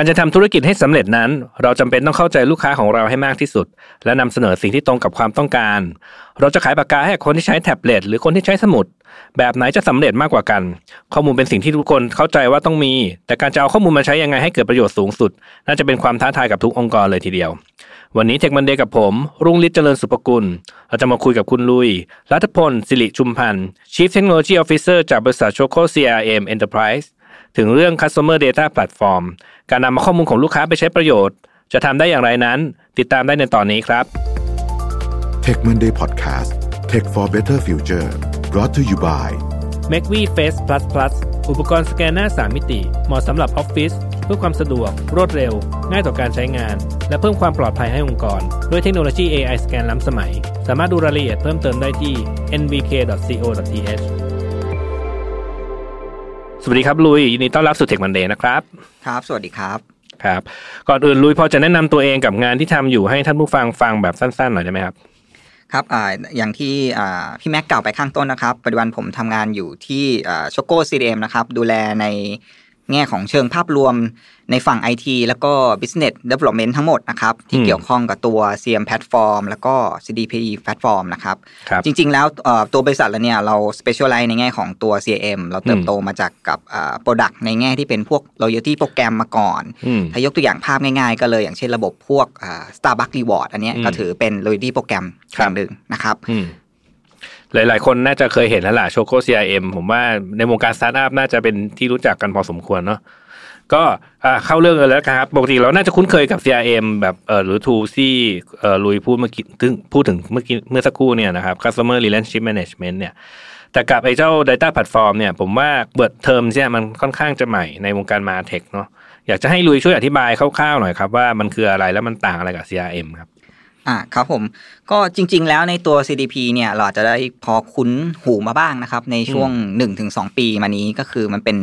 การจะทำธุรกิจให้สำเร็จนั้น เราจำเป็นต้องเข้าใจลูกค้าของเราให้มากที่สุด และนำเสนอสิ่งที่ตรงกับความต้องการ เราจะขายปากกาให้คนที่ใช้แท็บเล็ตหรือคนที่ใช้สมุด แบบไหนจะสำเร็จมากกว่ากัน ข้อมูลเป็นสิ่งที่ทุกคนเข้าใจว่าต้องมี แต่การจะเอาข้อมูลมาใช้ยังไงให้เกิดประโยชน์สูงสุด น่าจะเป็นความท้าทายกับทุกองค์กรเลยทีเดียว วันนี้เทคมันเดย์กับผม รุ่งฤทธิ์เจริญสุภกุล เราจะมาคุยกับคุณลุย รัฐพล สิริชุมพันธ์ Chief Technology Officer จากบริษัท Choco CRM Enterprise ถึงเรื่อง Customer Data Platform การนำมาข้อมูลของลูกค้าไปใช้ประโยชน์ จะทำได้อย่างไรนั้น ติดตามได้ในตอนนี้ครับ Tech Monday Podcast Tech for Better Future brought to you by m a c v Face Plus Plus อุปกรณ์สแกนหน้า 3 มิติ เหมาะสำหรับออฟฟิศเพื่อความสะดวก รวดเร็ว ง่ายต่อการใช้งาน และเพิ่มความปลอดภัยให้องค์กร ด้วยเทคโนโลยี AI สแกนล้ำสมัย สามารถดูรายละเอียดเพิ่มเติมได้ที่ nvk.co.th ส วัสดีครับลุยยินดีต้อนรับสู่เทคมันเดย์นะครับครับ สวัสดีครับครับก่อนอื่นลุยพอจะแนะนำตัวเองกับงานที่ทำอยู่ให้ท่านผู้ฟังฟังแบบสั้นๆหน่อยได้ไหมครับครับอ่าอย่างที่อ่าพี่แม็กกล่าวไปข้างต้นนะครับ ปัจจุบันผมทำงานอยู่ที่อ่าช็อกโกซีเมนะครับ ดูแลใน แง่ของเชิงภาพรวมในฝั่ง IT แล้วก็ Business Development ทั้งหมดนะครับ ที่อืมเกี่ยวข้องกับตัว CM Platform แล้วก็ CDP Platform นะครับครับจริง ๆ แล้วเอ่อตัวบริษัทเราเนี่ยเรา specialize ในแง่ของตัว CM เราเติบโตมาจากกับอ่า product ในแง่ที่เป็นพวก loyalty โปรแกรมมาก่อนอืมถ้ายกตัวอย่างภาพง่ายๆ ก็เลยอย่างเช่นระบบพวกอ่า Starbucks Reward อันเนี้ยอืมก็ถือเป็น loyalty pro gram ครับอย่างหนึ่งนะครับอืม หลายๆ คนน่าจะเคยเห็นแล้วล่ะโชโ o CRM ผมว่าในวงการสตาร์ทอัพน่าจะเป็นที่รู้จักกันพอสมควรเนาะก็เข้าเรื่องกันแล้วครับปกติเราน่าจะคุ้นเคยกับ CRM แบบเออหรือ tool ที่เออลุยพูดเมื่อกี้ถึงพูดถึงเมื่อกี้เมื่อสักครู่เนี่ยนะครับ customer relationship management เนี่ยแต่กับไอ้เจ้า data platform เนี่ยผมว่าเปิดเทอมเนี่ยมันค่อนข้างจะใหม่ในวงการ MarTech เนาะอยากจะให้ลุยช่วยอธิบายคร่าวๆหน่อยครับว่ามันคืออะไรแล้วมันต่างอะไรกับ CRM ครับ อ่าครับผมก็จริง ๆ แล้วในตัว CDP เนี่ยเราอาจจะได้พอคุ้นหูมาบ้างนะครับ ในช่วง 1-2 ปีมานี้ก็คือมันเป็น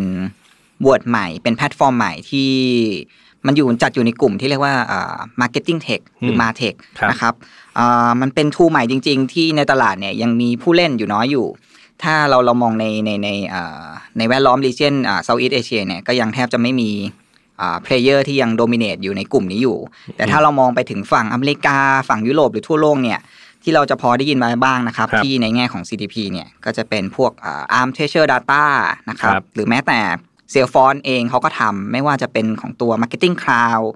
word ใหม่เป็นแพลตฟอร์มใหม่ที่มันอยู่จัดอยู่ในกลุ่มที่เรียกว่าอ่า marketing tech หรือม martech ครับนะครับอ่ามันเป็นทูใหม่จริง ๆ ที่ในตลาดเนี่ยยังมีผู้เล่นอยู่น้อยอยู่ ถ้าเราเรามองในในในอ่าในแวดล้อม region อ่า Southeast Asia เนี่ยก็ยังแทบจะไม่มี อ่า player ที่ยัง dominate อยู่ในกลุ่มนี้อยู่ แต่ถ้าเรามองไปถึงฝั่งอเมริกา ฝั่งยุโรปหรือทั่วโลกเนี่ยที่เราจะพอได้ยินมาบ้างนะครับครับที่ในแง่ของ CDP เนี่ยก็จะเป็นพวกอ่า ARM Treasure Data นะครับครับหรือแม้แต่ Salesforce เองเขาก็ทำไม่ว่าจะเป็นของตัว Marketing Cloud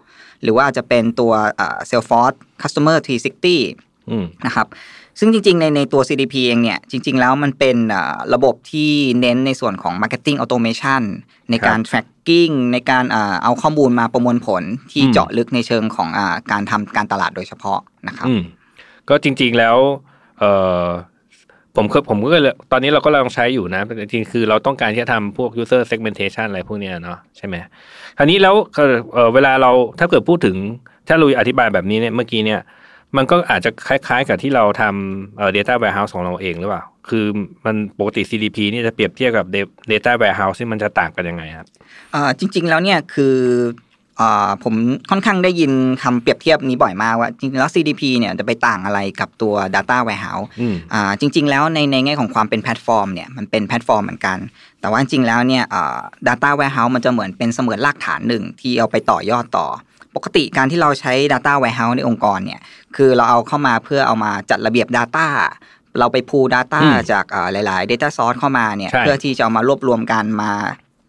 หรือว่าจะเป็นตัวอ่า Salesforce Customer 360อืม นะครับ ซึ่งจริง ๆ ในในตัว CDP เองเนี่ย จริง ๆ แล้วมันเป็นอ่าระบบที่เน้นในส่วนของ Marketing Automation ในการ tracking ในการอ่าเอาข้อมูลมาประมวลผลที่อืมเจาะลึกในเชิงของอาการทำการตลาดโดยเฉพาะนะครับอืมก็จริง ๆ แล้วเออผมเคยผมก็เลยตอนนี้เราก็ลองใช้อยู่นะแต่จริงๆคือเราต้องการที่จะทำพวก user segmentation อะไรพวกเนี้ยเนาะใช่ไหมคราวนี้แล้วเอ่อเอ่อเวลาเราถ้าเกิดพูดถึงถ้าลุยอธิบายแบบนี้เนี่ยเมื่อกี้เนี่ย มันก็อาจจะคล้ายๆ กับที่เราทำเอ่อ data warehouse ของเราเองหรือเปล่า คือมันปกติ CDP นี่จะเปรียบเทียบกับ data warehouse ที่มันจะต่างกันยังไงครับอ่าจริง ๆ แล้วเนี่ยคืออ่าผมค่อนข้างได้ยินคำเปรียบเทียบนี้บ่อยมากว่าจริงๆแล้ว CDP เนี่ยจะไปต่างอะไรกับตัว Data Warehouse อืมอ่าจริง ๆ แล้วในในแง่ของความเป็นแพลตฟอร์มเนี่ยมันเป็นแพลตฟอร์มเหมือนกัน แต่ว่าจริงๆแล้วเนี่ยอ่า Data Warehouse มันจะเหมือนเป็นเสมือนรากฐานหนึ่งที่เอาไปต่อยอดต่อป กติการที่เราใช้ Data Warehouse ในองค์กรเนี่ยคือเราเอาเข้ามาเพื่อเอามาจัดระเบียบ Data เราไป pool Data อืมจากอ่าหลาย ๆ Data Source เข้ามาเนี่ยใช่เพื่อที่จะเอามารวบรวมกันมา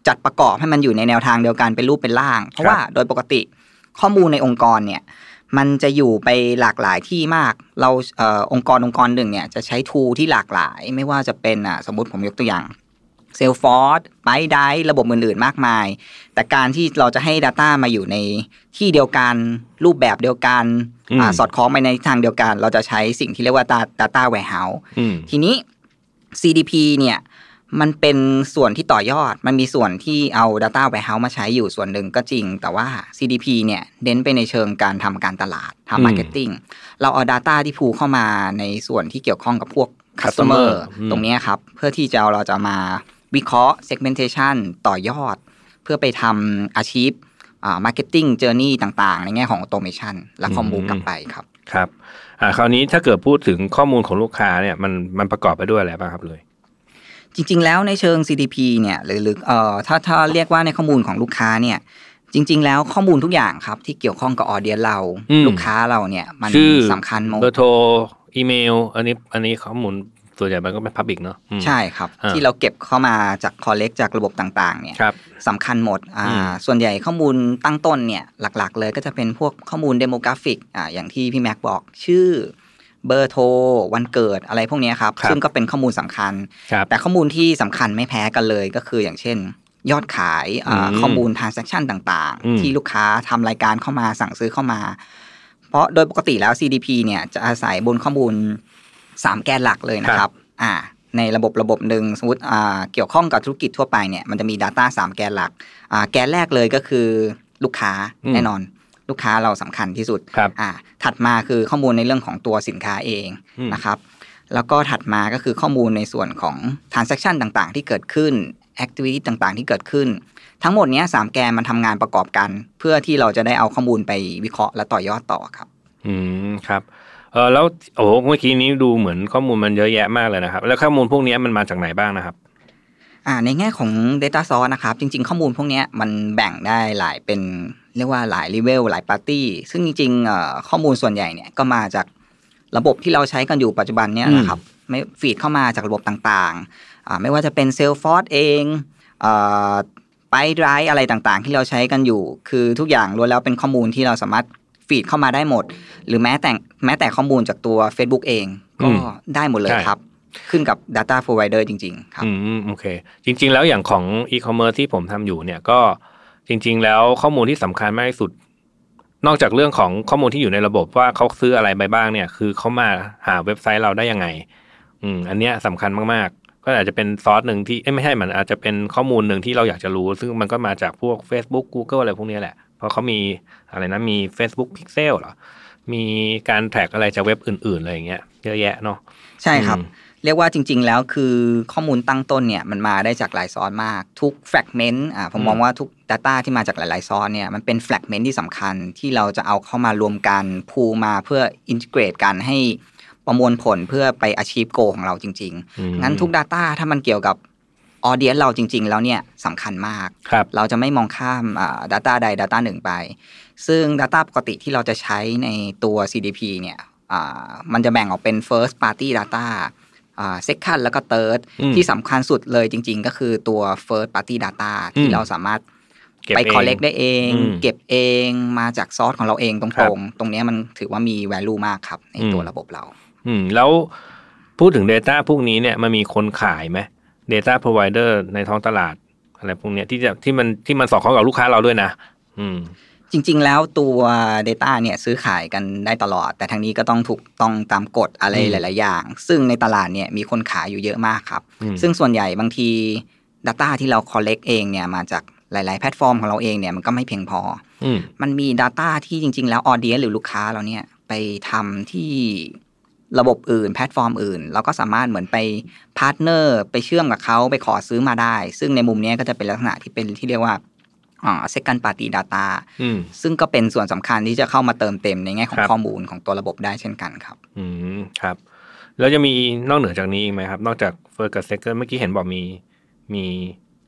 จัดประกอบให้มันอยู่ในแนวทางเดียวกันเป็นรูปเป็นร่าง เพราะว่าโดยปกติข้อมูลในองค์กรเนี่ยมันจะอยู่ไปหลากหลายที่มาก เราเอ่อองค์กรองค์กรหนึ่งเนี่ยจะใช้ทูที่หลากหลาย ไม่ว่าจะเป็นอะสมมติผมยกตัวอย่าง Salesforce b y d i ระบบอื่นๆมากมาย แต่การที่เราจะให้ Data มาอยู่ในที่เดียวกันรูปแบบเดียวกันอืมอาสอดคล้องไปในทาง dio กัน เราจะใช้สิ่งที่เรียกว่า Data Warehouse อืมทีนี้ CDP เนี่ยมันเป็นส่วนที่ต่อยอด มันมีส่วนที่เอา Data Warehouse มาใช้อยู่ส่วนหนึ่งก็จริง แต่ว่า CDP เนี่ยเน้นไปในเชิงการทำการตลาดอืมทำ Marketing เราเอา Data ที่พูเข้ามาในส่วนที่เกี่ยวข้องกับพวก Customer Customer อืมตรงเนี้ยครับ เพื่อที่จะเอาเราจะมา วิเคราะห์ segmentation ต่อยอด เพื่อไปทำอาชีพอ่า marketing journey ต่างๆ ในแง่ของ automation และคอมมูกลับไปครับ ครับอ่าคราวนี้ถ้าเกิดพูดถึงข้อมูลของลูกค้าเนี่ยมันมันประกอบไปด้วยอะไรบ้างครับเลย จริง ๆ แล้วในเชิง CDP เนี่ยหรือหรือเอ่อถ้าถ้าเรียกว่าในข้อมูลของลูกค้าเนี่ย จริง ๆ แล้วข้อมูลทุกอย่างครับ ที่เกี่ยวข้องกับออเดียนเราอืมลูกค้าเราเนี่ย มันชื่อสำคัญหมดเบอร์โทรอีเมล อันนี้อันนี้ข้อมูล ส่วนใหญ่มันก็เป็นพับบิกเนาะอืมใช่ครับอ่าที่เราเก็บเข้ามาจากคอลเลกจากระบบต่างๆเนี่ยครับสำคัญหมดอ่าอืมส่วนใหญ่ข้อมูลตั้งต้นเนี่ยหลักๆ เลยก็จะเป็นพวกข้อมูล demographic อ่าอย่างที่พี่แม็กบอกชื่อเบอร์โทรวันเกิดอะไรพวกเนี้ยครับครับซึ่งก็เป็นข้อมูลสำคัญครับแต่ข้อมูลที่สำคัญไม่แพ้กันเลยก็คืออย่างเช่น ยอดขายอ่าอืมข้อมูล transaction ต่างอืมๆที่ลูกค้าทำรายการเข้ามาสั่งซื้อเข้ามา เพราะโดยปกติแล้ว CDP เนี่ยจะอาศัยบนข้อมูล 3 แกนหลักเลยนะครับอ่าในระบบระบบหนึ่งสมมติอ่าเกี่ยวข้องกับธุรกิจทั่วไปเนี่ยมันจะมี Data 3 แกนหลักอ่าแกนแรกเลยก็คือลูกค้าอืมแน่นอนลูกค้าเราสำคัญที่สุดครับอ่าถัดมาคือข้อมูลในเรื่องของตัวสินค้าเองอืมนะครับแล้วก็ถัดมาก็คือข้อมูลในส่วนของ transaction ต่างๆ ที่เกิดขึ้น activity ต่างๆ ที่เกิดขึ้น ทั้งหมดเนี้ยสามแกนมันทำงานประกอบกัน เพื่อที่เราจะได้เอาข้อมูลไปวิเคราะห์และต่อยอดต่อครับ อืมครับ เออแล้วโอ้โหเมื่อกี้นี้ดูเหมือนข้อมูลมันเยอะแยะมากเลยนะครับ แล้วข้อมูลพวกนี้มันมาจากไหนบ้างนะครับอ่าในแง่ของ Data Source นะครับ จริง ๆ ข้อมูลพวกเนี้ยมันแบ่งได้หลายเป็นเรียกว่าหลายเลเวลหลายปาร์ตี้ซึ่งจริงๆเอ่อข้อมูลส่วนใหญ่เนี่ยก็มาจากระบบที่เราใช้กันอยู่ปัจจุบันเนี่ยนะครับไม่ฟีดเข้ามาจากระบบต่างๆอ่าไม่ว่าจะเป็น Salesforce เองไปไดรอะไรต่างๆ ที่เราใช้กันอยู่ คือทุกอย่างล้วนแล้วเป็นข้อมูลที่เราสามารถ ฟีดเข้ามาได้หมด หรือแม้แต่แม้แต่ข้อมูลจากตัว Facebook เอง ก็อืมได้หมดเลยใช่ครับ ขึ้นกับ Data Provider จริง ๆ ครับอืมโอเค จริง ๆ แล้วอย่างของอีคอมเมิร์ซที่ผมทำอยู่เนี่ยก็จริง ๆ แล้วข้อมูลที่สำคัญมากที่สุด นอกจากเรื่องของข้อมูลที่อยู่ในระบบว่าเขาซื้ออะไรไปบ้างเนี่ย คือเขามาหาเว็บไซต์เราได้ยังไง อืม อันเนี้ยสำคัญมากๆก็อาจจะเป็นซอสหนึ่งที่เอ้ยไม่ใช่มันอาจจะเป็นข้อมูลหนึ่งที่เราอยากจะรู้ ซึ่งมันก็มาจากพวก Facebook Google อะไรพวกเนี้ยแหละ เพราะเขามีอะไรนะมี Facebook Pixel เหรอ มีการ tag อะไรจากเว็บอื่นๆอะไรอย่างเงี้ยเยอะแยะเนาะใช่ครับอืมเรียกว่าจริง ๆ แล้วคือข้อมูลตั้งต้นเนี่ยมันมาได้จากหลาย source มากทุก fragment อ่าผมมองว่าทุก Data ที่มาจากหลายๆ source เนี่ยมันเป็น fragment ที่สำคัญที่เราจะเอาเข้ามารวมกัน pool มาเพื่อ integrate กันให้ประมวลผลเพื่อไป achieve goal ของเราจริงอืมๆงั้นทุก Data ถ้ามันเกี่ยวกับ audience เราจริง ๆ แล้วเนี่ยสำคัญมากครับเราจะไม่มองข้ามอ่า data ใด data หนึ่งไป ซึ่ง data ปกติที่เราจะใช้ในตัว CDP เนี่ยอ่ามันจะแบ่งออกเป็น first party data อ่า second แล้วก็ third อืมที่สำคัญสุดเลยจริง ๆ ก็คือตัว first party data อืที่มเราสามารถเก็บไปเอง collect ได้เองอืมเก็บเองมาจากซอสของเราเองตครัรบงๆ ตรงเนี้ยมันถือว่ามี value มากครับ ในตัวอืมระบบเรา อืมแล้วพูดถึง Data พวกนี้เนี่ยมันมีคนขายไหม Data Provider ในท้องตลาด อะไรพวกเนี้ยที่จะที่มันที่มันสอดคล้องกับลูกค้าเราด้วยนะ อืม จริง ๆ แล้วตัว Data เนี่ยซื้อขายกันได้ตลอด แต่ทางนี้ก็ต้องถูกต้องตามกฎอะไรอืมหลาย ๆ อย่าง ซึ่งในตลาดเนี่ยมีคนขายอยู่เยอะมากครับอืมซึ่งส่วนใหญ่บางที Data ที่เรา collect เองเนี่ยมาจากหลาย ๆ แพลตฟอร์มของเราเองเนี่ยมันก็ไม่เพียงพออืมมันมี Data ที่จริง ๆ แล้วออเดียหรือลูกค้าเราเนี่ยไปทำที่ระบบอื่น แพลตฟอร์มอื่น เราก็สามารถเหมือนไปพาร์ทเนอร์ไปเชื่อมกับเขาไปขอซื้อมาได้ ซึ่งในมุมเนี้ยก็จะเป็นลักษณะที่เป็นที่เรียกว่าอ่า second party data อืมซึ่งก็เป็นส่วนสำคัญที่จะเข้ามาเติมเต็มในแง่ของครับข้อมูลของตัวระบบได้เช่นกันครับ อืมครับ แล้วจะมีนอกเหนือจากนี้อีกไหมครับ นอกจาก first กับ second เมื่อกี้เห็นบอกมีมี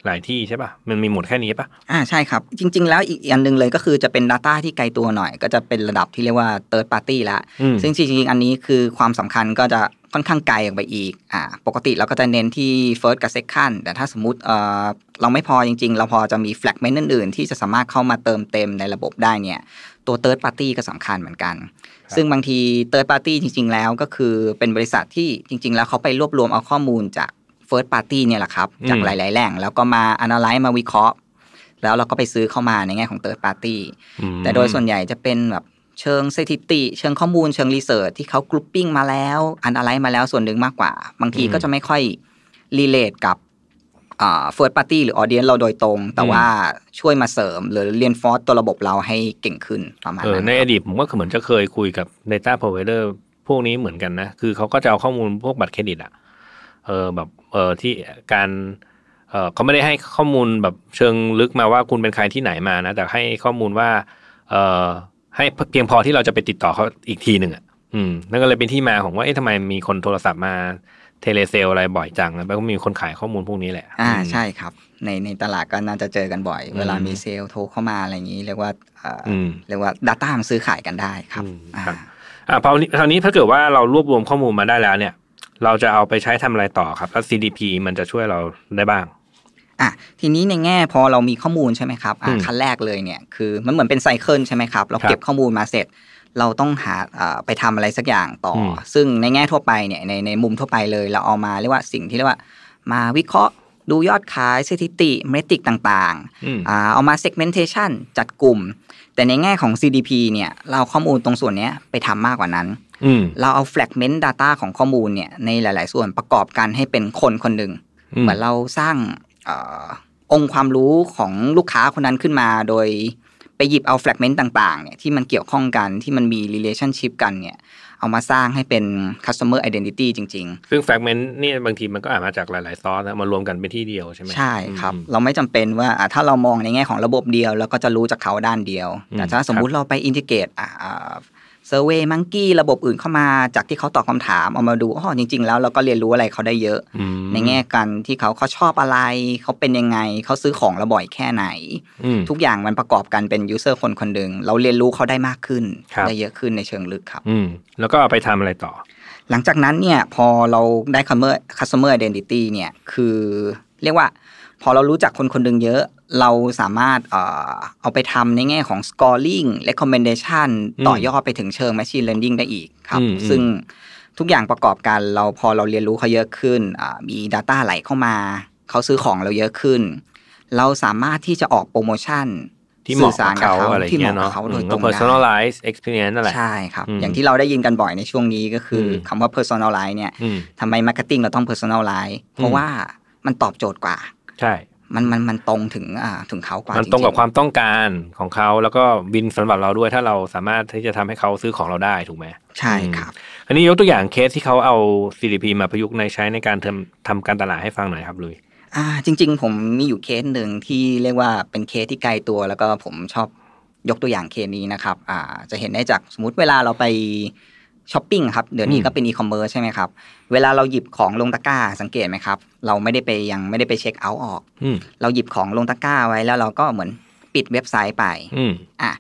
หลายที่ใช่ป่ะ มันมีหมดแค่นี้ป่ะ อ่าใช่ครับ จริง ๆ แล้วอีกอันหนึงเลยก็คือจะเป็น Data ที่ไกลตัวหน่อย ก็จะเป็นระดับที่เรียกว่า third party ละอืมซึ่งจริง ๆ อันนี้คือความสำคัญก็จะ ค่อนข้างไกลออกไปอีกอ่าปกติเราก็จะเน้นที่ first กับ second แต่ถ้าสมมติเอ่อเราไม่พอจริง ๆ เราพอจะมี fragment อื่นๆ ที่จะสามารถเข้ามาเติมเต็มในระบบได้เนี่ยตัว third party ก็สำคัญเหมือนกัน ซึ่งบางที third party จริง ๆ แล้วก็คือเป็นบริษัทที่จริง ๆ แล้วเขาไปรวบรวมเอาข้อมูลจาก first party เนี่ยแหละครับ จากอืมหลาย ๆ แหล่ง แล้วก็มา analyze มาวิเคราะห์ แล้วเราก็ไปซื้อเข้ามาในแง่ของ third party อืมแต่โดยส่วนใหญ่จะเป็นแบบ เชิงสถิติ เชิงข้อมูลเชิง research ที่เขา grouping มาแล้วอันอะไรมาแล้วส่วนหนึ่งมากกว่า บางทีก็จะไม่ค่อย relate กับอ่า first party หรือ audience เราโดยตรง แต่ว่าช่วยมาเสริม หรือ reinforce ตัวระบบเราให้เก่งขึ้นประมาณเออนั้นในครับอดีตผมก็เหมือนจะเคยคุยกับ Data Provider พวกนี้เหมือนกันนะ คือเขาก็จะเอาข้อมูลพวกบัตรเครดิตอะเออแบบเออที่การเออเขาไม่ได้ให้ข้อมูลแบบเชิงลึกมาว่าคุณเป็นใครที่ไหนมานะ แต่ให้ข้อมูลว่าเออ ให้เพียงพอที่เราจะไปติดต่อเขาอีกทีหนึ่งอะอืมนั่นก็เลยเป็นที่มาของว่าเอ๊ะทำไมมีคนโทรศัพท์มาเทเลเซลอะไรบ่อยจังแล้วก็มีคนขายข้อมูลพวกนี้แหละ อ่าอืมใช่ครับ ในในตลาดก็น่าจะเจอกันบ่อยอืมเวลามีเซลล์โทรเข้ามาอะไรอย่างนี้เรียกว่าเอ่อออืมเรียกว่า Data มันซื้อขายกันได้ครับอืมอ่าครับอ่าพอคราวนี้ถ้าเกิดว่าเรารวบรวมข้อมูลมาได้แล้วเนี่ย เราจะเอาไปใช้ทำอะไรต่อครับ แล้ว CDP มันจะช่วยเราได้บ้าง อะทีนี้ในแง่พอเรามีข้อมูลใช่ไหมครับอะอืมขั้นแรกเลยเนี่ยคือมันเหมือนเป็นไซเคิลใช่ไหมครับเราครับเก็บข้อมูลมาเสร็จ เราต้องหาอ่าไปทำอะไรสักอย่างต่ออมซึ่งในแง่ทั่วไปเนี่ยในในมุมทั่วไปเลยเราเอามาเรียกว่าสิ่งที่เรียกว่ามาวิเคราะห์ดูยอดขายสถิติเมตริกต่างๆอืมอ่าเอามา segmentation จัดกลุ่ม แต่ในแง่ของ CDP เนี่ย เราเอาข้อมูลตรงส่วนเนี้ยไปทำมากกว่านั้นอืมเราเอา fragment data ของข้อมูลเนี่ยในหลาย ๆ ส่วนประกอบกันให้เป็นคนคนหนึ่งอืมเหมือนเราสร้างเออองค์ความรู้ของลูกค้าคนนั้นขึ้นมา โดยไปหยิบเอา fragment ต่างๆเนี่ยที่มันเกี่ยวข้องกันที่มันมี relationship กันเนี่ยเอามาสร้างให้เป็น customer identity จริง ๆ ซึ่ง fragment นี่บางทีมันก็อาจมาจากหลาย ๆ ซอสนะมารวมกันเป็นที่เดียวใช่ไหมใช่ครับอืมเราไม่จำเป็นว่าอะถ้าเรามองในแง่ของระบบเดียว แล้วก็จะรู้จากเขาด้านเดียวอืมแต่ถ้าสมมุติเราไป integrate อ่า SurveyMonkey ระบบอื่นเข้ามาจากที่เขาตอบคำถามเอามาดูอ๋อจริง ๆ แล้วเราก็เรียนรู้อะไรเขาได้เยอะอืมในแง่กันที่เขาเขาชอบอะไร เขาเป็นยังไง เขาซื้อของเราบ่อยแค่ไหนอืมทุกอย่างมันประกอบกันเป็นยูเซอร์คนคนหนึ่งเราเรียนรู้เขาได้มากขึ้นครับได้เยอะขึ้นในเชิงลึกครับ อืมแล้วก็เอาไปทำอะไรต่อ หลังจากนั้นเนี่ยพอเราได้ customer customer identity เนี่ยคือเรียกว่า พอเรารู้จักคนคนหนึ่งเยอะ เราสามารถเอ่อเอาไปทำในแง่ของ scoring recommendation อืมต่อยอดไปถึงเชิง machine learning ได้อีกครับอืมอืมซึ่งทุกอย่างประกอบกันเราพอเราเรียนรู้เขาเยอะขึ้นอ่ามี Data ไหลเข้ามา เขาซื้อของเราเยอะขึ้น เราสามารถที่จะออกโปรโมชั่นที่เหมาะสื่อสากับรเขาอะไรที่เหเงี้มาะยกับเนาะเขาโดยอืมตก็รงได้ personalize experience นั่นแหละใช่ครับอืมอย่างที่เราได้ยินกันบ่อยในช่วงนี้ก็คืออมคำว่า personalize เนี่ยอืมทำไม marketing เราต้อง personalize เพอืราะมว่ามันตอบโจทย์กว่า ใช่ มันมันมันตรงถึงอ่าถึงเขากว่ามันตรงกับจๆความต้องการของเขาแล้วก็ win สำหรับเราด้วย ถ้าเราสามารถที่จะทำให้เขาซื้อของเราได้ถูกไหมใช่ครับ อันนี้ยกตัวอย่างเคสที่เขาเอา CDP มาประยุกต์ในใช้ในการทำทำการตลาดให้ฟังหน่อยครับลุยอ่า จริง ๆ ผมมีอยู่เคสหนึ่งที่เรียกว่าเป็นเคสที่ไกลตัว แล้วก็ผมชอบยกตัวอย่างเคสนี้นะครับ อ่า จะเห็นได้จากสมมติเวลาเราไปช้อปปิ้งครับเดี๋ยวนี้อืมก็เป็นอีคอมเมิร์ซใช่ไหมครับ เวลาเราหยิบของลงตะกร้าสังเกตไหมครับ เราไม่ได้ไปยังไม่ได้ไป check out ออกอืมเราหยิบของลงตะกร้าไว้แล้วเราก็เหมือนปิดเว็บไซต์ไปอืมอะ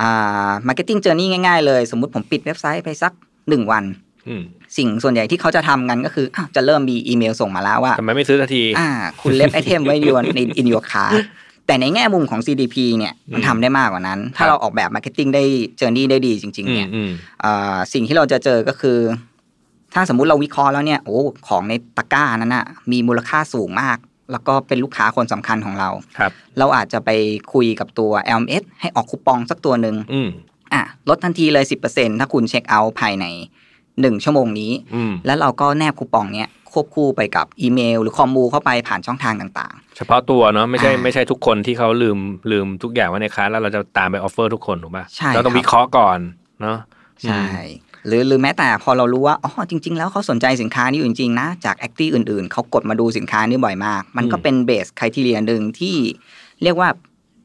อ่า marketing journey ง่ายๆเลย สมมุติผมปิดเว็บไซต์ไปสักหนึ่งวันอืมสิ่งส่วนใหญ่ที่เขาจะทำกันก็คืออ้าวจะเริ่มมีอีเมลส่งมาแล้วว่าทำไมไม่ซื้อสักทีอ่าคุณ leave item ไว้ใน in your cartแต่ในแง่มุมของ CDP เนี่ยมันอืมทำได้มากกว่านั้น ถ้าครับเราออกแบบ marketing ได้ journey ได้ดีจริงๆอืมเนี่ยอืมอ่าสิ่งที่เราจะเจอก็คือ ถ้าสมมุติเราวิเคราะห์แล้วเนี่ยโอ้ของในตะกร้านั้นนะมีมูลค่าสูงมาก แล้วก็เป็นลูกค้าคนสำคัญของเราครับ เราอาจจะไปคุยกับตัว LMS ให้ออกคูปองสักตัวหนึ่งอืมอะลดทันทีเลย 10%ถ้าคุณ check out ภายใน1ชั่วโมงนี้อืมแล้วเราก็แนบคูปองเนี้ยควบคู่ไปกับอีเมล หรือ commu เข้าไปผ่านช่องทางต่างเฉพาะตัวเนาะไม่ใช่อ่าไม่ใช่ทุกคนที่เขาลืมลืมทุกอย่างไว้ใน cart แล้วเราจะตามไป offer ทุกคนถูกป่ะใช่เราต้องครับวิเคราะห์ก่อนเนาะๆใช่ หรือหรือแม้แต่พอเรารู้ว่าอ๋อจริง ๆ แล้วเขาสนใจสินค้านี้อยู่จริงๆนะจากแอคทีอื่น ๆเขากดมาดูสินค้านี้บ่อยมาก มันก็เป็นเบสคุณทีเรียหนึ่งที่เรียกว่า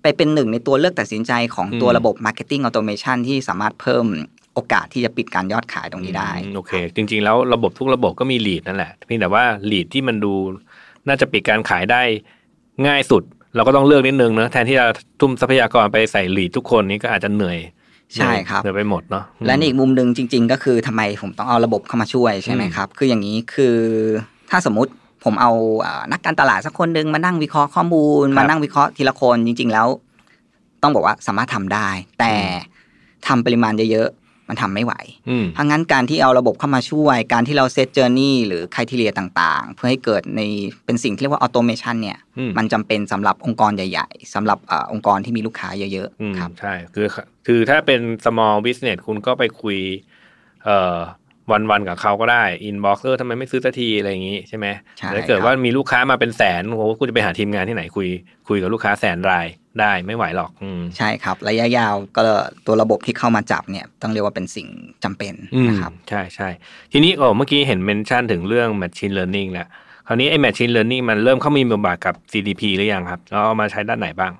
ไปเป็นหนึ่งในตัวเลือกตัดสินใจของตัวระบบ Marketing Automation ที่สามารถเพิ่มโอกาสที่จะปิดการยอดขายตรงนี้ได้อืมโอเค จริง ๆ แล้วระบบทุกระบบก็มีลีดนั่นแหละเพียงแต่ว่าลีดที่มันดูน่าจะปิดการขายได้ง่ายสุด เราก็ต้องเลือกนิดนึงเนอะแทนที่จะทุ่มทรัพยากรไปใส่ลีดทุกคนนี้ก็อาจจะเหนื่อย ใช่ครับเหนื่อยไปหมดเนาะและในอีกมุมหนึ่งจริง ๆ ก็คือทำไมผมต้องเอาระบบเข้ามาช่วยใช่ไหมครับ คืออย่างนี้คือถ้าสมมุติผมเอาอ่านักการตลาดสักคนหนึ่งมานั่งวิเคราะห์ข้อมูล มานั่งวิเคราะห์ทีละคนจริง ๆ แล้ว ต้องบอกว่าสามารถทำได้ แต่ทำปริมาณเยอะๆ มันทำไม่ไหวอืมเพราะงั้นการที่เอาระบบเข้ามาช่วย การที่เราเซตเจอร์นี่หรือคุณทีเรียต่างๆ เพื่อให้เกิดในเป็นสิ่งที่เรียกว่าออโตเมชันเนี่ยอืมมันจำเป็นสำหรับองค์กรใหญ่ ๆสำหรับอาองค์กรที่มีลูกค้าเยอะอืมๆครับใช่คือคือถ้าเป็น small business คุณก็ไปคุยเอ่อ วันวันๆกับเขาก็ได้ inbox เออทำไมไม่ซื้อสักทีอะไรอย่างงี้ใช่ไหมใช่ถ้าเกิดครับว่ามีลูกค้ามาเป็นแสนโอ้โหคุณจะไปหาทีมงานที่ไหนคุย คุยกับลูกค้าแสนรายได้ไม่ไหวหรอกอืมใช่ครับ ระยะยาวก็ตัวระบบที่เข้ามาจับเนี่ยต้องเรียกว่าเป็นสิ่งจำเป็นอืมนะครับใช่ใช่ทีนี้โอ้เมื่อกี้เห็นเมนชั่นถึงเรื่อง machine learning แล้วคราวนี้ไอ้ machine learning มันเริ่มเข้ามีบทบาทกับ CDP หรือยังครับแล้วเอามาใช้ด้านไหนบ้าง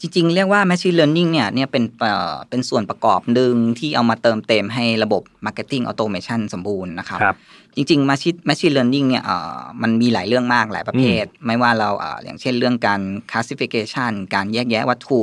จริง ๆ เรียกว่า Machine Learning เนี่ยเนี่ยเป็นเอ่อเป็นส่วนประกอบหนึ่งที่เอามาเติมเต็มให้ระบบ Marketing Automation สมบูรณ์นะครับครับจริง ๆ Machine Machine Learning เนี่ยเอ่อมันมีหลายเรื่องมากหลายประเภท ไม่ว่าเราเอ่ออย่างเช่นเรื่องการ classification การแยกแยะวัตถุ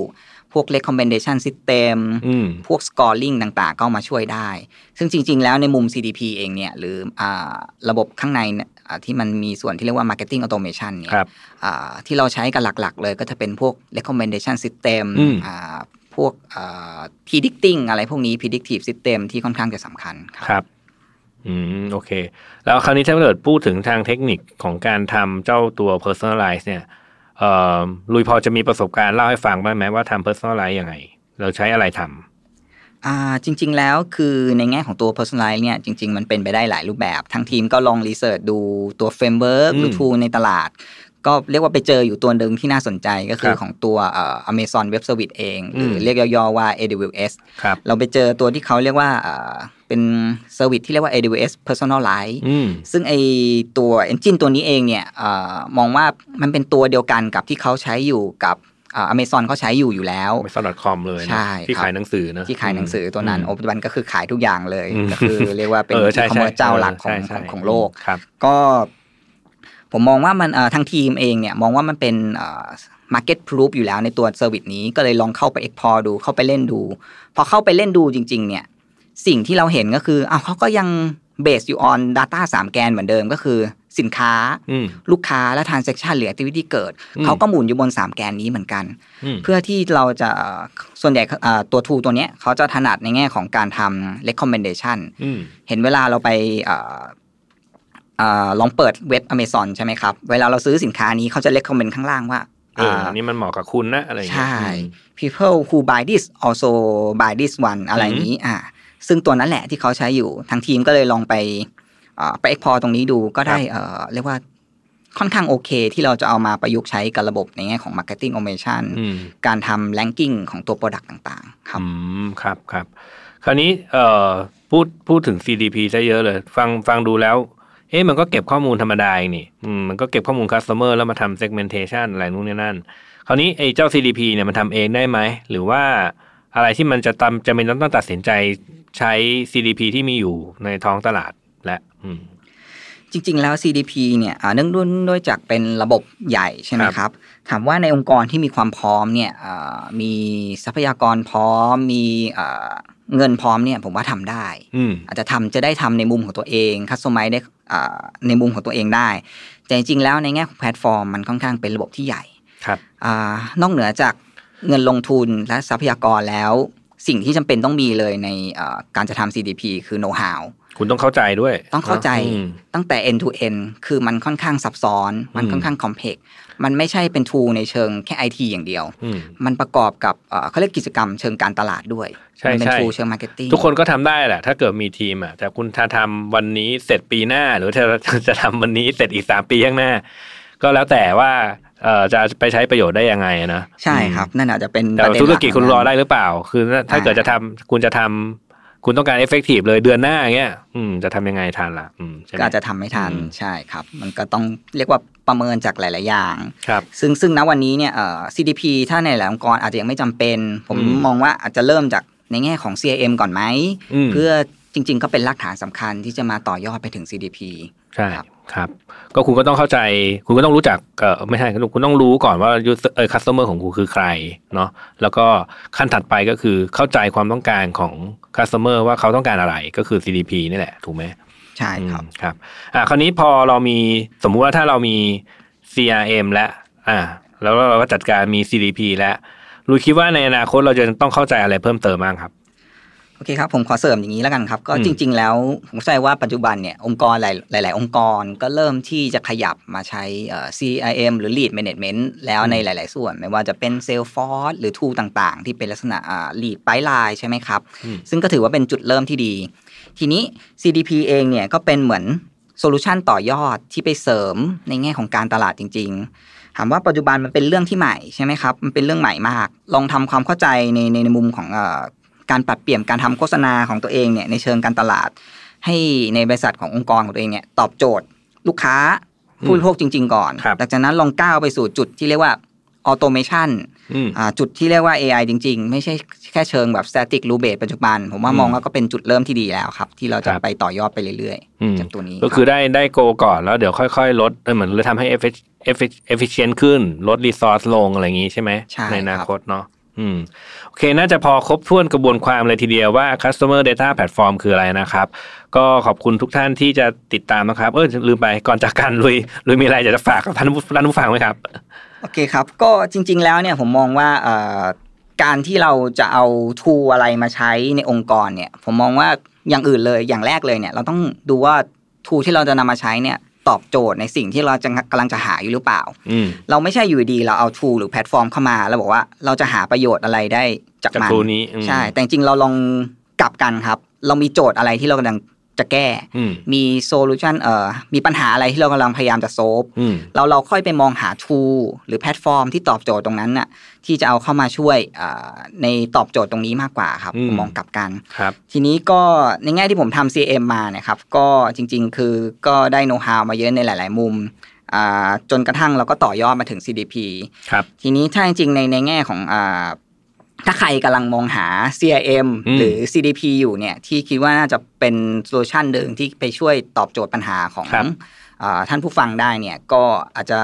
พวก recommendation system อืมพวก scoring ต่างๆ ก็มาช่วยได้ ซึ่งจริง ๆ แล้วในมุม CDP เองเนี่ย หรืออาระบบข้างในเนี่ยอ่า ที่มันมีส่วนที่เรียกว่า marketing automation เนี่ยครับอ่าที่เราใช้กันหลัก ๆ เลยก็จะเป็นพวก recommendation system อืมอ่าพวกอ่า predicting อะไรพวกนี้ predictive system ที่ค่อนข้างจะสำคัญครับครับอืมโอเค แล้วคราวนี้ถ้าเกิดพูดถึงทางเทคนิคของการทำเจ้าตัว personalize เนี่ยเอ่อลุยพอจะมีประสบการณ์เล่าให้ฟังบ้างไหมว่าทำ personalize ยังไง เราใช้อะไรทำ อ่าจริง ๆ แล้วคือในแง่ของตัว personalize เนี่ยจริง ๆ มันเป็นไปได้หลายรูปแบบ ทั้งทีมก็ลอง research ดูตัว framework หรืออืม tool ในตลาด ก็เรียกว่าไปเจออยู่ตัวหนึ่งที่น่าสนใจก็คืคอรับของตัวเอ่อ Amazon Web Service เอง หรืออมเรียกย่อๆว่า AWS ครับเราไปเจอตัวที่เขาเรียกว่าเอ่อเป็น service ที่เรียกว่า AWS Personalize อืมซึ่งไอตัว Engine ตัวนี้เองเนี่ยเออมองว่ามันเป็นตัวเดียวกันกับที่เขาใช้อยู่กับ อเมซอนเขาใช้อยู่อยู่แล้ว amazon.com เลยนะใช่ที่ครับขายหนังสือนะที่ขายหนังสือตัวนั้นมโอปัจจุบันก็คือขายทุกอย่างเลยอืมก็คือเรียกว่าเป็นเออ E ใช่ Commerce เจ้าหลักของใช่ขใช่องของโลกครับก็ผมมองว่ามันเอ่อทางทีมเองเนี่ยมองว่ามันเป็นมาร์เก็ตพ o ู f อยู่แล้วในตัว service นี้ก็เลยลองเข้าไป explore ดูเข้าไปเล่นดู พอเข้าไปเล่นดูจริง ๆ เนี่ยสิ่งที่เราเห็นก็คืออ้าวเขาก็ยังเบสอยู่ on data 3 แกนเหมือนเดิมก็คือ สินค้าอืมลูกค้าและ transaction หรือ activity เกิดอืมเขาก็หมุนอยู่บน 3 แกนนี้เหมือนกันอืมเพื่อที่เราจะส่วนใหญ่เอ่อตัว tool ตัวเนี้ยเขาจะถนัดในแง่ของการทำ recommendation อืมเห็นเวลาเราไปเอ่อเอ่อลองเปิดเว็บ Amazon ใช่ไหมครับ เวลาเราซื้อสินค้านี้เขาจะ recommend ข้างล่างว่าเอออันนี้มันเหมาะกับคุณนะอะไรอย่างเงี้ยใช่อืม people who buy this also buy this one อะไรอย่างนี้อ่าซึ่งตัวนั้นแหละที่เขาใช้อยู่ทางทีมก็เลยลองไป เอ่อไป explore ตรงนี้ดูก็ได้เอ่อเรียกว่าค่อนข้างโอเค ที่เราจะเอามาประยุกต์ใช้กับระบบในแง่ของ marketing automation อืมการทำ ranking ของตัว product ต่างๆ ครับอืมครับครับคราวนี้เอ่อพูดพูดถึง CDP ซะเยอะเลย ฟังฟังดูแล้ว เอ๊ะมันก็เก็บข้อมูลธรรมดาเองนี่อืมมันก็เก็บข้อมูล customer แล้วมาทำ segmentation อะไรนู่นนี่นั่น คราวนี้ไอ้เจ้า CDP เนี่ยมันทำเองได้ไหม หรือว่าอะไรที่มันจะตำจะเป็นต้องตัดสินใจใช้ CDP ที่มีอยู่ในท้องตลาด และอืมจริง ๆ แล้ว CDP เนี่ยอ่าเนื่องด้วยด้วยจากเป็นระบบใหญ่ใช่ไหมครับครับถามว่าในองค์กรที่มีความพร้อมเนี่ยอ่ามีทรัพยากรพร้อมมีอ่าเงินพร้อมเนี่ยผมว่าทำได้อืมอาจจะทำจะได้ทำในมุมของตัวเองคัสตอมไมได้อ่าในมุมของตัวเองได้ แต่จริง ๆ แล้วในแง่ของแพลตฟอร์มมันค่อนข้างเป็นระบบที่ใหญ่ครับอานอกเหนือจากเงินลงทุนและทรัพยากรแล้ว สิ่งที่จำเป็นต้องมีเลยในอ่าการจะทำ CDP คือ know how คุณต้องเข้าใจด้วย ต้องเข้าใจอืมตั้งแต่ end to end คือมันค่อนข้างซับซ้อน มันอืมค่อนข้าง complex มันไม่ใช่เป็น tool ในเชิงแค่ IT อย่างเดียวอืมมันประกอบกับเอ่อเขาเรียกกิจกรรมเชิงการตลาดด้วยใช่มัเป็นใช่ tool เชิง marketing ทุกคนก็ทำได้แหละ ถ้าเกิดมีทีมอะแต่คุณถ้าทำวันนี้เสร็จปีหน้า หรือถ้าจะทำวันนี้เสร็จอีกสามปีข้างหน้า ก็แล้วแต่ว่าเอ่อจะไปใช้ประโยชน์ได้ยังไงนะใช่ครับ นั่นอาจจะเป็นแต่ประเด็นธุหรลักกิจคุณรอได้หรือเปล่า คือถ้าเกิดอ่าจะทำคุณจะทำ คุณต้องการเอฟเฟกตีฟเลยเดือนหน้าอย่างเงี้ยอืมจะทำยังไงทันล่ะอืมใช่ไหมก็อาจจะทำไม่ทันอืมใช่ครับ มันก็ต้องเรียกว่าประเมินจากหลาย ๆ อย่างครับซึ่งซึ่งณวันนี้เนี่ยเอ่อ CDP ถ้าในหลายองค์กรอาจจะยังไม่จำเป็นผมอืมมองว่าอาจจะเริ่มจากในแง่ของ CIM ก่อนไหมอืมเพื่อจริง ๆ ก็เป็นรากฐานสำคัญที่จะมาต่อยอดไปถึง CDP ใช่ครับ ครับ ก็คุณก็ต้องเข้าใจ คุณก็ต้องรู้จักเออไม่ใช่คุณต้องรู้ก่อนว่า user เออ customer ของคุณคือใครเนาะแล้วก็ขั้นถัดไปก็คือเข้าใจความต้องการของ customer ว่าเขาต้องการอะไรก็คือ CDP นี่แหละ ถูกไหมใช่ครับอืมครับอ่าคราวนี้พอเรามีสมมุติว่าถ้าเรามี CRM แล้วอ่า แล้วเราก็จัดการมี CDP แล้วลุยคิดว่าในอนาคตเราจะต้องเข้าใจอะไรเพิ่มเติมบ้างครับโอเคครับผมขอเสริมอย่างนี้แล้วกันครับ ก็อืมจริง ๆ แล้วผมเข้าใจว่าปัจจุบันเนี่ยองค์กรหลาย ๆ องค์กรก็เริ่มที่จะขยับมาใช้เอ่อ CIM หรือ Lead Management แล้วในหลาย ๆ ส่วน ไม่ว่าจะเป็น Salesforce หรือ tool ต่าง ๆ ที่เป็นลักษณะอ่า Lead Pipeline ใช่ไหมครับอืมซึ่งก็ถือว่าเป็นจุดเริ่มที่ดี ทีนี้ CDP เองเนี่ยก็เป็นเหมือนโซลูชันต่อยอดที่ไปเสริมในแง่ของการตลาดจริง ๆถามว่าปัจจุบันมันเป็นเรื่องที่ใหม่ใช่ไหมครับ มันเป็นเรื่องใหม่มาก ลองทำความเข้าใจในในในมุมของเอ่อ การปรับเปลี่ยนการทำโฆษณาของตัวเองเนี่ยในเชิงการตลาด ให้ในบริษัทขององค์กรของตัวเองเนี่ยตอบโจทย์ ลูกค้าผู้บริโภคจริง ๆ ก่อนครับหลังจากนั้นลองก้าวไปสู่จุดที่เรียกว่าออโตเมชันอืมจุดที่เรียกว่า AI จริง ๆ ไม่ใช่แค่เชิงแบบ static r u b a s e ปัจจุบัน ผมว่าอืมมองว่าก็เป็นจุดเริ่มที่ดีแล้วครับ ที่เราจะครับไปต่อยอดไปเรื่อยอืมๆจากตัวนี้ ก็คือรับได้ได้โกก่อนแล้วเดี๋ยวค่อยๆ ลดเออเหมือนเลยทำให้ effic- effic- efficient ขึ้น ลด resource ลงอะไรอย่างงี้ใช่ไหมใช่อนาครับคตเนาะ อืมโอเค น่าจะพอครบถ้วนกระบวนความเลยทีเดียวว่า customer data platform คืออะไรนะครับ ก็ขอบคุณทุกท่านที่จะติดตามนะครับ เออลืมไปก่อนจากกันลุยลุยมีอะไรอยากจะฝากกับท่านผู้ท่านผู้ฟังไหมครับ โอเคครับ ก็จริง ๆ แล้วเนี่ยผมมองว่าการที่เราจะเอาทูอะไรมาใช้ในองค์กรเนี่ย ผมมองว่าอย่างอื่นเลยอย่างแรกเลยเนี่ย เราต้องดูว่า tool ที่เราจะนำมาใช้เนี่ย ตอบโจทย์ในสิ่งที่เราจะกำลังจะหาอยู่หรือเปล่า เราไม่ใช่อยู่ดีเราเอา tool หรือแพลตฟอร์มเข้ามา แล้วบอกว่าเราจะหาประโยชน์อะไรได้จากมันใช่ แต่จริงเราลองกลับกันครับ เรามีโจทย์อะไรที่เรากำลัง จะแก้อืมมี solution เอ่อมีปัญหาอะไรที่เรากำลังพยายามจะ solve อืมเราเราค่อยไปมองหา tool หรือแพลตฟอร์มที่ตอบโจทย์ตรงนั้นน่ะที่จะเอาเข้ามาช่วยอ่าในตอบโจทย์ตรงนี้มากกว่าครับอืมผมมองกลับกันครับ ทีนี้ก็ในแง่ที่ผมทำ CM มาเนี่ยครับก็จริง ๆ คือก็ได้โน้ตฮาวมาเยอะในหลาย ๆ มุมอ่าจนกระทั่งเราก็ต่อยอดมาถึง CDP ครับทีนี้ถ้าจริงๆในในแง่ของอ่า ถ้าใครกำลังมองหา CRM อืมหรือ CDP อยู่เนี่ยที่คิดว่าน่าจะเป็นโซลูชันหนึ่งที่ไปช่วยตอบโจทย์ปัญหาของครับอ่าท่านผู้ฟังได้เนี่ยก็อาจจะ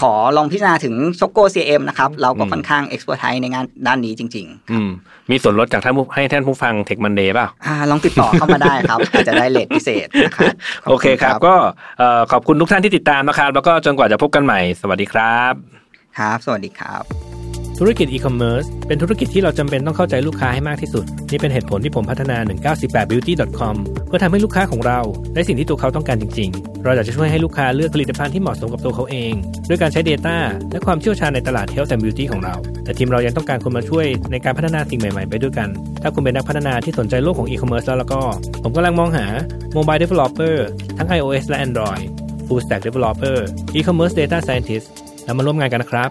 ขอลองพิจารณาถึงโ o โก CRM นะครับ เราก็อืมค่อนข้าง expertise ในงานด้านนี้จริงอืมมีส่วนลดจากท่านผู้ให้ท่านผู้ฟัง Tech Monday เปล่าๆอาลองติดต่อเข้ามาได้ครับ อาจจะได้เลทพิเศษนะครับขโอเคณครับ ก็เอ่อขอบคุณทุกท่านที่ติดตามนะครับ แล้วก็จนกว่าจะพบกันใหม่ สวัสดีครับ ครับ สวัสดีครับ ธุรกิจอีคอมเมิร์ซเป็นธุรกิจที่เราจำเป็นต้องเข้าใจลูกค้าให้มากที่สุด นี่เป็นเหตุผลที่ผมพัฒนา 198 beauty.com เพื่อทำให้ลูกค้าของเราได้สิ่งที่ตัวเขาต้องการจริง ๆ เราอยากจะช่วยให้ลูกค้าเลือกผลิตภัณฑ์ที่เหมาะสมกับตัวเขาเอง ด้วยการใช้ Data และความเชี่ยวชาญในตลาด Health and Beauty ของเรา แต่ทีมเรายังต้องการคนมาช่วยในการพัฒนาสิ่งใหม่ๆ ไปด้วยกัน ถ้าคุณเป็นนักพัฒนาที่สนใจโลกของอีคอมเมิร์ซแล้วแล้วก็ ผมกำลังมองหา Mobile Developer ทั้ง iOS และ Android Full Stack Developer E-commerce Data Scientist แล้วมาร่วมงานกันนะครับ